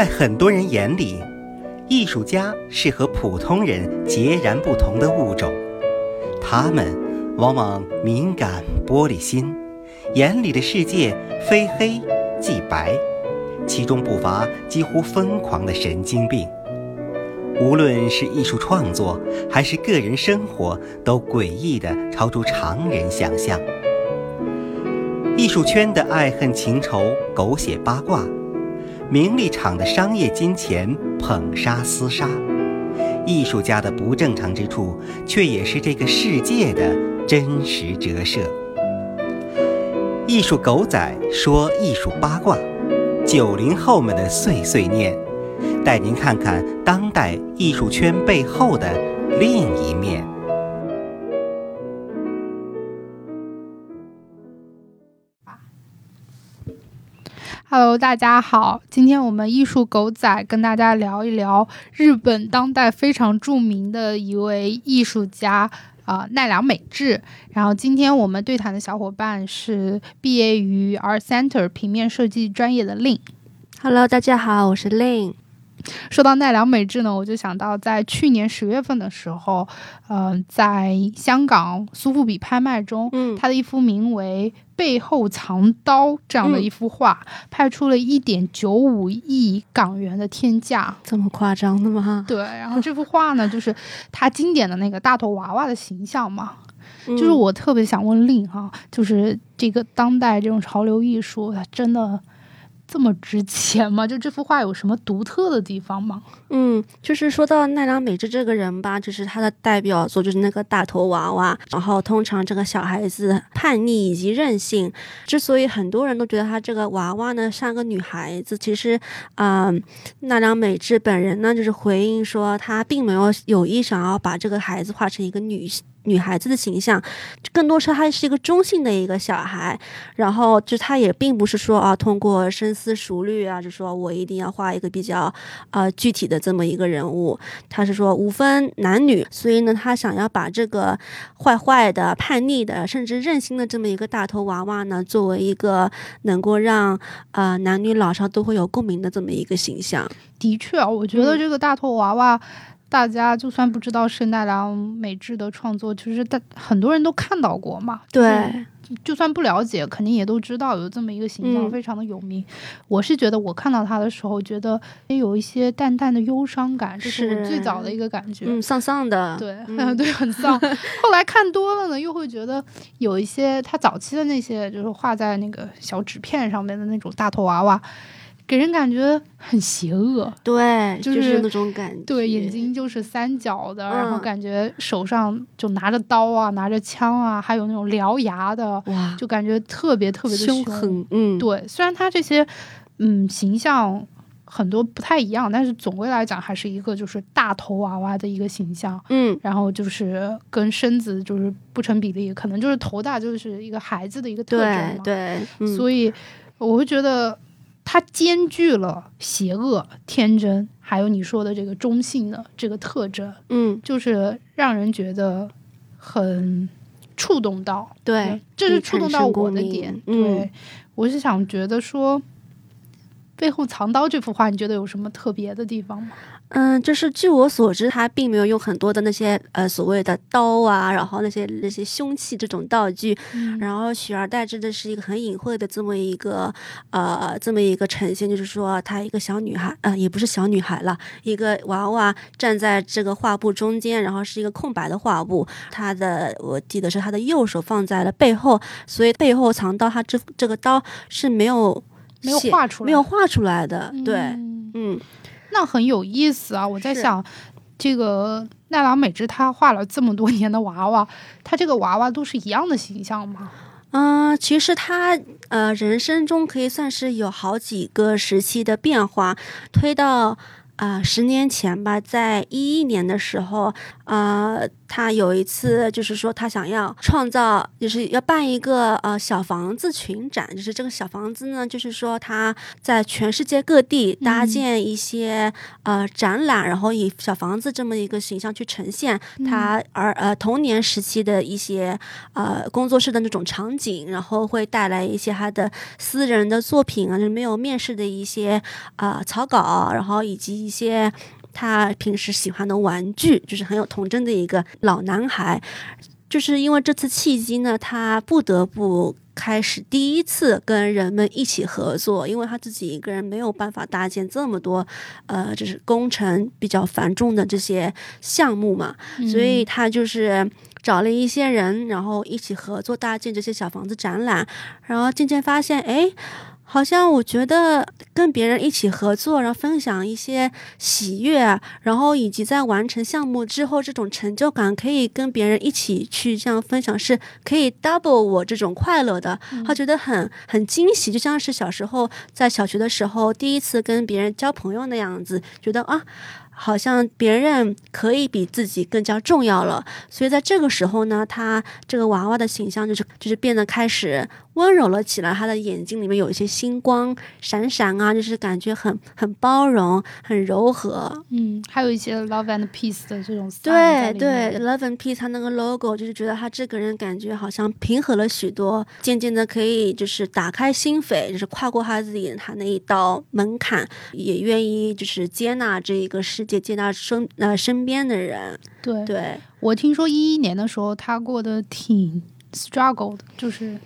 在很多人眼里，艺术家是和普通人截然不同的物种。他们往往敏感、玻璃心，眼里的世界非黑即白，其中不乏几乎疯狂的神经病。无论是艺术创作还是个人生活，都诡异的超出常人想象。艺术圈的爱恨情仇、狗血八卦，名利场的商业金钱捧杀厮杀，艺术家的不正常之处，却也是这个世界的真实折射。艺术狗仔说艺术八卦，九零后们的碎碎念。带您看看当代艺术圈背后的另一面。Hello，大家好，今天我们艺术狗仔跟大家聊一聊日本当代非常著名的一位艺术家啊奈良美智。然后今天我们对谈的小伙伴是毕业于 R Center 平面设计专业的 Lin。Hello，大家好，我是 Lin。说到奈良美智呢，我就想到在去年十月份的时候，嗯，在香港苏富比拍卖中，嗯，他的一幅名为《背后藏刀》这样的一幅画，拍出了一点九五亿港元的天价，这么夸张的吗？对。然后这幅画呢，就是他经典的那个大头娃娃的形象嘛，就是我特别想问令哈，就是这个当代这种潮流艺术，它真的。这么值钱吗？就这幅画有什么独特的地方吗？嗯，就是说到奈良美智这个人吧，就是他的代表作就是那个大头娃娃。然后通常这个小孩子叛逆以及任性，之所以很多人都觉得他这个娃娃呢像个女孩子，其实，嗯，奈良美智本人呢就是回应说，他并没有有意想要把这个孩子画成一个女性。女孩子的形象，更多是她是一个中性的一个小孩，然后就她也并不是说啊，通过深思熟虑啊，就说我一定要画一个比较呃具体的这么一个人物，她是说无分男女，所以呢，她想要把这个坏坏的、叛逆的，甚至任性的这么一个大头娃娃呢，作为一个能够让呃男女老少都会有共鸣的这么一个形象。的确啊，我觉得这个大头娃娃。大家就算不知道圣奈良美智的创作，其实大很多人都看到过嘛。对，就算不了解，肯定也都知道有这么一个形象，非常的有名。我是觉得我看到他的时候，觉得也有一些淡淡的忧伤感，这是我最早的一个感觉。嗯，丧丧的。对，对，很丧。后来看多了呢，又会觉得有一些他早期的那些，就是画在那个小纸片上面的那种大头娃娃。给人感觉很邪恶，对，就是那种感觉。对，眼睛就是三角的，然后感觉手上就拿着刀啊，拿着枪啊，还有那种獠牙的，哇，就感觉特别特别的凶狠。嗯，对，虽然他这些嗯形象很多不太一样，但是总归来讲还是一个就是大头娃娃的一个形象。嗯，然后就是跟身子就是不成比例，可能就是头大就是一个孩子的一个特征嘛。对，所以我会觉得。它兼具了邪恶、天真，还有你说的这个中性的这个特征，嗯，就是让人觉得很触动到，对，这是触动到我的点。对，我是想觉得说，背后藏刀这幅画，你觉得有什么特别的地方吗？嗯，就是据我所知，他并没有用很多的那些呃所谓的刀啊，然后那些那些凶器这种道具，然后取而代之的是一个很隐晦的这么一个呃这么一个呈现，就是说她一个小女孩，呃也不是小女孩了，一个娃娃站在这个画布中间，然后是一个空白的画布，她的我记得是她的右手放在了背后，所以背后藏刀，她这这个刀是没有没有画出来，没有画出来的，对，嗯。那很有意思啊！我在想，这个奈良美智她画了这么多年的娃娃，她这个娃娃都是一样的形象吗？嗯，其实她呃人生中可以算是有好几个时期的变化，推到啊十年前吧，在一一年的时候，啊他有一次就是说他想要创造，就是要办一个呃小房子群展，就是这个小房子呢，就是说他在全世界各地搭建一些、呃展览，然后以小房子这么一个形象去呈现他儿呃童年时期的一些呃工作室的那种场景，然后会带来一些他的私人的作品啊，就是没有面试的一些呃草稿，然后以及一些。他平时喜欢的玩具，就是很有童真的一个老男孩。就是因为这次契机呢，他不得不开始第一次跟人们一起合作，因为他自己一个人没有办法搭建这么多，呃，就是工程比较繁重的这些项目嘛，所以他就是找了一些人，然后一起合作搭建这些小房子展览，然后渐渐发现，哎。好像我觉得跟别人一起合作，然后分享一些喜悦，然后以及在完成项目之后这种成就感，可以跟别人一起去这样分享，是可以 double 我这种快乐的。他觉得很很惊喜，就像是小时候在小学的时候第一次跟别人交朋友那样子，觉得啊。好像别人可以比自己更加重要了，所以在这个时候呢，他这个娃娃的形象就是就是变得开始温柔了起来，他的眼睛里面有一些星光闪闪啊，就是感觉很很包容、很柔和。嗯，还有一些 love and peace 的这种对对，love and peace，他那个 logo 就是觉得他这个人感觉好像平和了许多，渐渐的可以就是打开心扉，就是跨过他自己他那一道门槛，也愿意就是接纳这一个世。接接纳身呃身边的人，对对，我听说一一年的时候他过得挺 struggle 的，就是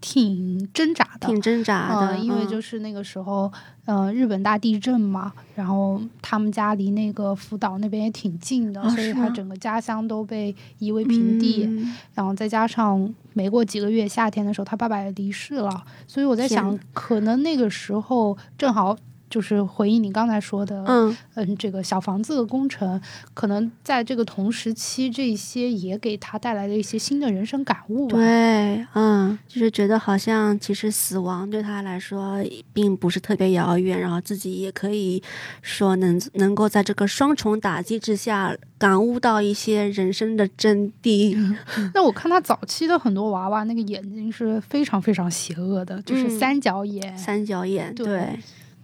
挺挣扎的，挺挣扎。的，因为就是那个时候，呃，日本大地震嘛，然后他们家离那个福岛那边也挺近的，所以他整个家乡都被夷为平地，然后再加上没过几个月夏天的时候，他爸爸也离世了，所以我在想，可能那个时候正好。就是回应你刚才说的，嗯嗯，这个小房子的工程，可能在这个同时期，这些也给他带来了一些新的人生感悟吧。对，嗯，就是觉得好像其实死亡对他来说并不是特别遥远，然后自己也可以说能能够在这个双重打击之下感悟到一些人生的真谛。那我看他早期的很多娃娃，那个眼睛是非常非常邪恶的，就是三角眼，三角眼，对。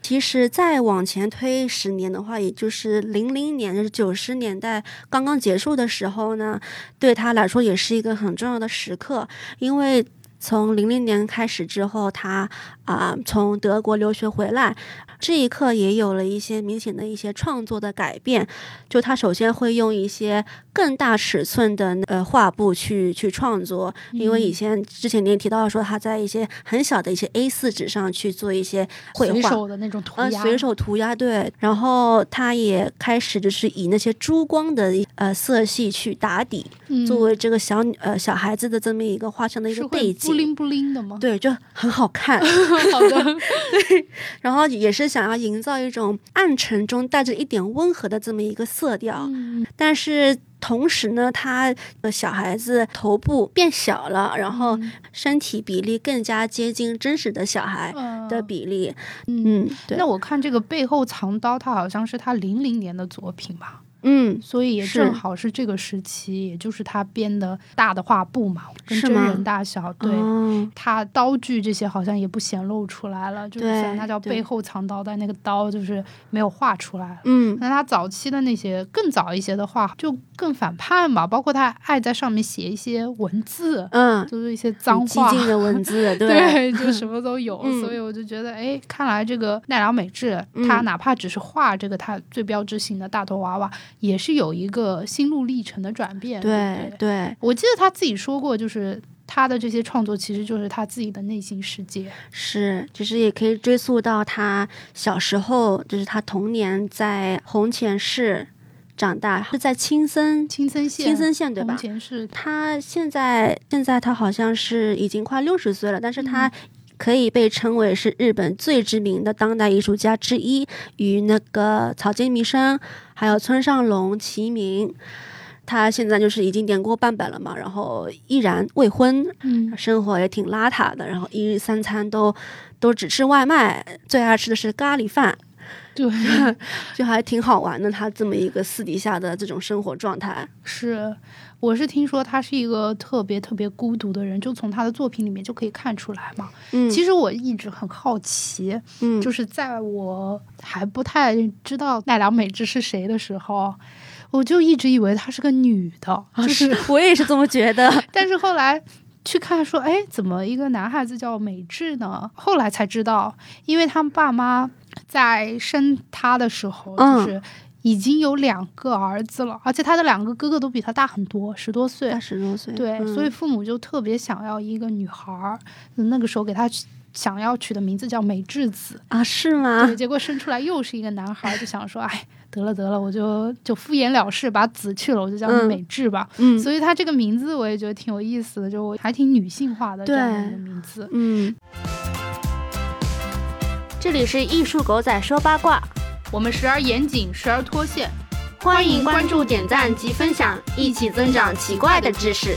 其实再往前推十年的话，也就是零零年，就是九十年代刚刚结束的时候呢，对他来说也是一个很重要的时刻，因为从零零年开始之后，他啊从德国留学回来。这一刻也有了一些明显的一些创作的改变，就他首先会用一些更大尺寸的呃画布去去创作，因为以前之前你也提到说他在一些很小的一些 A 四纸上去做一些绘画的那种涂鸦，随手涂鸦对，然后他也开始就是以那些珠光的呃色系去打底，作为这个小呃小孩子的这么一个画像的一个背景，布灵布灵的吗？对，就很好看。好的，对，然后也是。想要营造一种暗沉中带着一点温和的这么一个色调，但是同时呢，他的小孩子头部变小了，然后身体比例更加接近真实的小孩的比例。嗯，那我看这个背后藏刀，它好像是他零零年的作品吧？嗯，所以也正好是这个时期，也就是他编的大的画布嘛，跟真人大小。对，他刀具这些好像也不显露出来了，就是虽然他叫背后藏刀，但那个刀就是没有画出来。嗯，那他早期的那些更早一些的画就更反叛嘛，包括他爱在上面写一些文字，嗯，就是一些脏话、激进的文字，对，就 什么都有。所以我就觉得，哎，看来这个奈良美智，他哪怕只是画这个他最标志性的大头娃娃。也是有一个心路历程的转变。对对，我记得他自己说过，就是他的这些创作其实就是他自己的内心世界。是，其实也可以追溯到他小时候，就是他童年在红前市长大，是在青森青森县青森县对吧？红前市。他现在现在他好像是已经快六十岁了，但是他。可以被称为是日本最知名的当代艺术家之一，与那个草间弥生还有村上隆齐名。他现在就是已经年过半百了嘛，然后依然未婚，嗯，生活也挺邋遢的，然后一日三餐都都只吃外卖，最爱吃的是咖喱饭。对，就还挺好玩的。他这么一个私底下的这种生活状态，是，我是听说他是一个特别特别孤独的人，就从他的作品里面就可以看出来嘛。嗯，其实我一直很好奇，嗯，就是在我还不太知道奈良美智是谁的时候，我就一直以为她是个女的，就是我也是这么觉得。但是后来去看说，哎，怎么一个男孩子叫美智呢？后来才知道，因为他们爸妈在生他的时候，嗯就是已经有两个儿子了，而且他的两个哥哥都比他大很多，十多岁二。十多岁，对，嗯所以父母就特别想要一个女孩儿，那个时候给他取想要取的名字叫美智子。啊，是吗对，？结果生出来又是一个男孩儿，就想说，哎，得了得了，我就就敷衍了事，把子去了，我就叫美智吧。嗯所以他这个名字我也觉得挺有意思的，就还挺女性化的这样的一个名字。嗯，这里是艺术狗仔说八卦，我们时而严谨，时而脱线。欢迎关注、点赞及分享，一起增长奇怪的知识。